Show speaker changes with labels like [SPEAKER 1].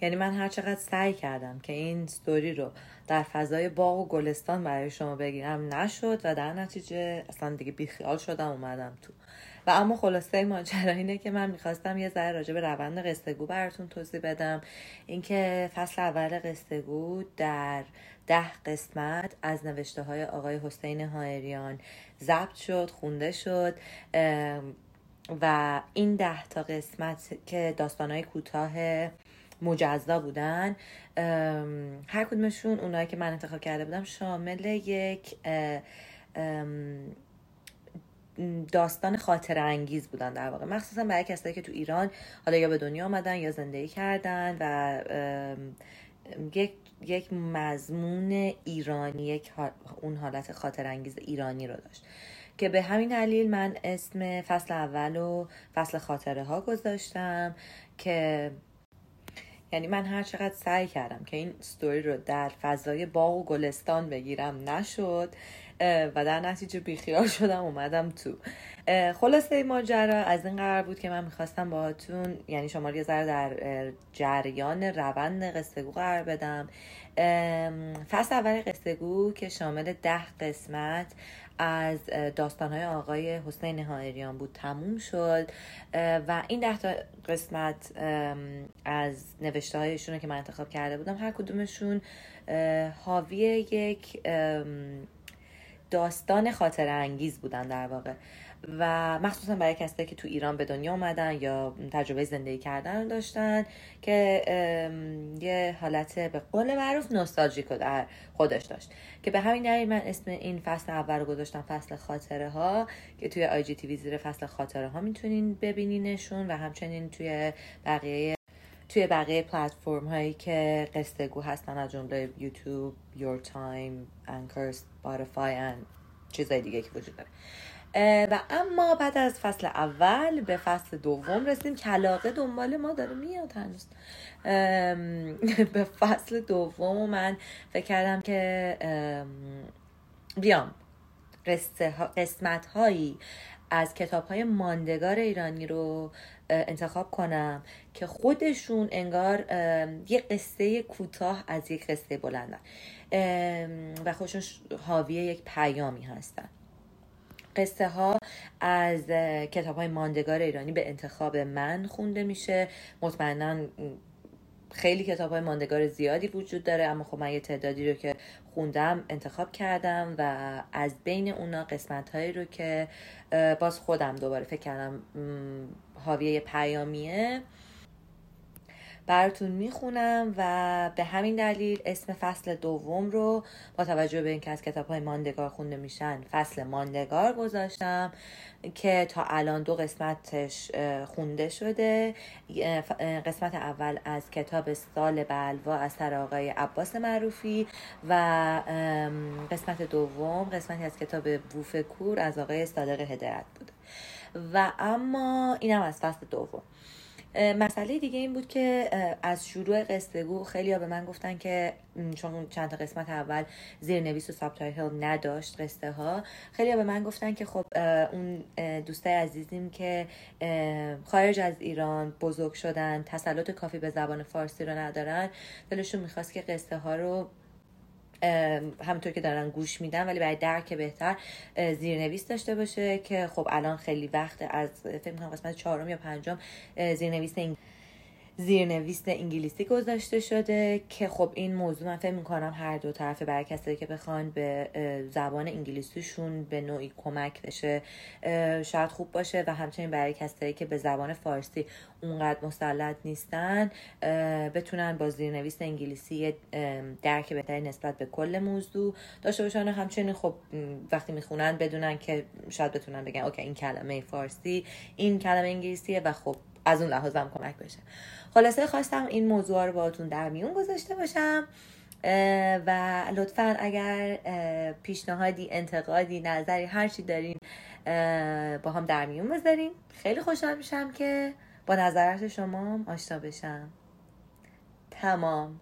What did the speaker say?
[SPEAKER 1] یعنی من هر چقدر سعی کردم که این ستوری رو در فضای باغ و گلستان برای شما بگیرم نشد و در نتیجه اصلا دیگه بیخیال شدم اومدم تو. و اما خلاصه ماجرا اینه که من می‌خواستم یه ذره راجع به روند قصهگو براتون توضیح بدم. اینکه فصل اول قصهگو در ده قسمت از نوشته های آقای حسین هایریان ضبط شد خونده شد و این ده تا قسمت که داستان های کوتاه مجزا بودن. هر کدومشون اونایی که من انتخاب کرده بودم شامل یک داستان خاطر انگیز بودن در واقع. مخصوصا برای کسایی که تو ایران حالا یا به دنیا آمدن یا زندگی کردن و یک یک مضمون ایرانی یک اون حالت خاطر انگیز ایرانی رو داشت. که به همین دلیل من اسم فصل اول و فصل خاطره ها گذاشتم که یعنی من هر چقدر سعی کردم که این ستوری رو در فضای باغ و گلستان بگیرم نشد. و در نتیجه بیخیال شدم اومدم تو. خلاصه ماجرا از این قرار بود که من می‌خواستم باهاتون یعنی شما یه ذره در جریان روند قصهگو قرار بدم. فصل اول قصهگو که شامل ده قسمت از داستانهای آقای حسین هایریان بود تموم شد. و این ده تا قسمت از نوشته هایشون که من انتخاب کرده بودم هر کدومشون حاوی یک داستان خاطر انگیز بودن در واقع. و مخصوصا برای کسایی که تو ایران به دنیا اومدن یا تجربه زندگی کردن داشتن که یه حالت به قول معروف نوستالژیک در خودش داشت. که به همین دلیل من اسم این فصل اول رو گذاشتم فصل خاطره ها که توی IGTV زیر فصل خاطره ها می‌تونین ببینینشون و همچنین توی بقیه توی بقیه پلتفرم هایی که قصه گو هستن از جمله یوتیوب، یور تایم، Anchor، Spotify و چیزای دیگه که وجود داره. و اما بعد از فصل اول به فصل دوم رسیدیم. کلاغه دنبال ما داره میاد هنوز. به فصل دوم من فکر کردم که بیام. قسمت هایی از کتاب های ماندگار ایرانی رو انتخاب کنم که خودشون انگار یه قصه کوتاه از یک قصه بلندن و خودشون حاوی یک پیامی هستن. قصه ها از کتاب های ماندگار ایرانی به انتخاب من خونده میشه. مطمئنا خیلی کتاب های ماندگار زیادی وجود داره اما خب من یه تعدادی رو که خوندم انتخاب کردم و از بین اونا قسمت هایی رو که باز خودم دوباره فکر کردم حاویه پیامیه براتون می‌خونم و به همین دلیل اسم فصل دوم رو با توجه به اینکه از کتاب های ماندگار خونده میشن فصل ماندگار گذاشتم که تا الان دو قسمتش خونده شده. قسمت اول از کتاب سال بلوا از سر آقای عباس معروفی و قسمت دوم قسمتی از کتاب بوفکور از آقای صادق هدایت بوده. و اما اینم از فصل دوم. مسئله دیگه این بود که از شروع قصه گو خیلی به من گفتن که چون چند تا قسمت اول زیرنویس و subtitle نداشت قصه ها خیلی به من گفتن که خب اون دوستای عزیزیم که خارج از ایران بزرگ شدن تسلط کافی به زبان فارسی رو ندارن دلشون می‌خواست که قصه ها رو همونطور که دارن گوش میدن ولی برای درک بهتر زیرنویس داشته باشه که خب الان خیلی وقته فکر می‌کنم قسمت چهارم یا پنجم زیرنویس زیرنویس انگلیسی گذاشته شده که خب این موضوع من فکر می‌کنم هر دو طرفه برای کسایی که بخوان به زبان انگلیسیشون به نوعی کمک بشه شاید خوب باشه و همچنین برای کسایی که به زبان فارسی اونقدر مسلط نیستن بتونن با زیرنویس انگلیسی درک بهتری نسبت به کل موضوع داشته باشن همچنین خب وقتی می‌خونن بدونن که شاید بتونن بگن اوکی این کلمه فارسی این کلمه انگلیسیه و خب از اون لحاظ هم کمک بشه. خلاصه خواستم این موضوع رو باهاتون در میون گذاشته باشم و لطفا اگر پیشنهادی انتقادی نظری هر چی دارین با هم در میون بذارین. خیلی خوشحال میشم که با نظرات شما آشنا بشم. تمام.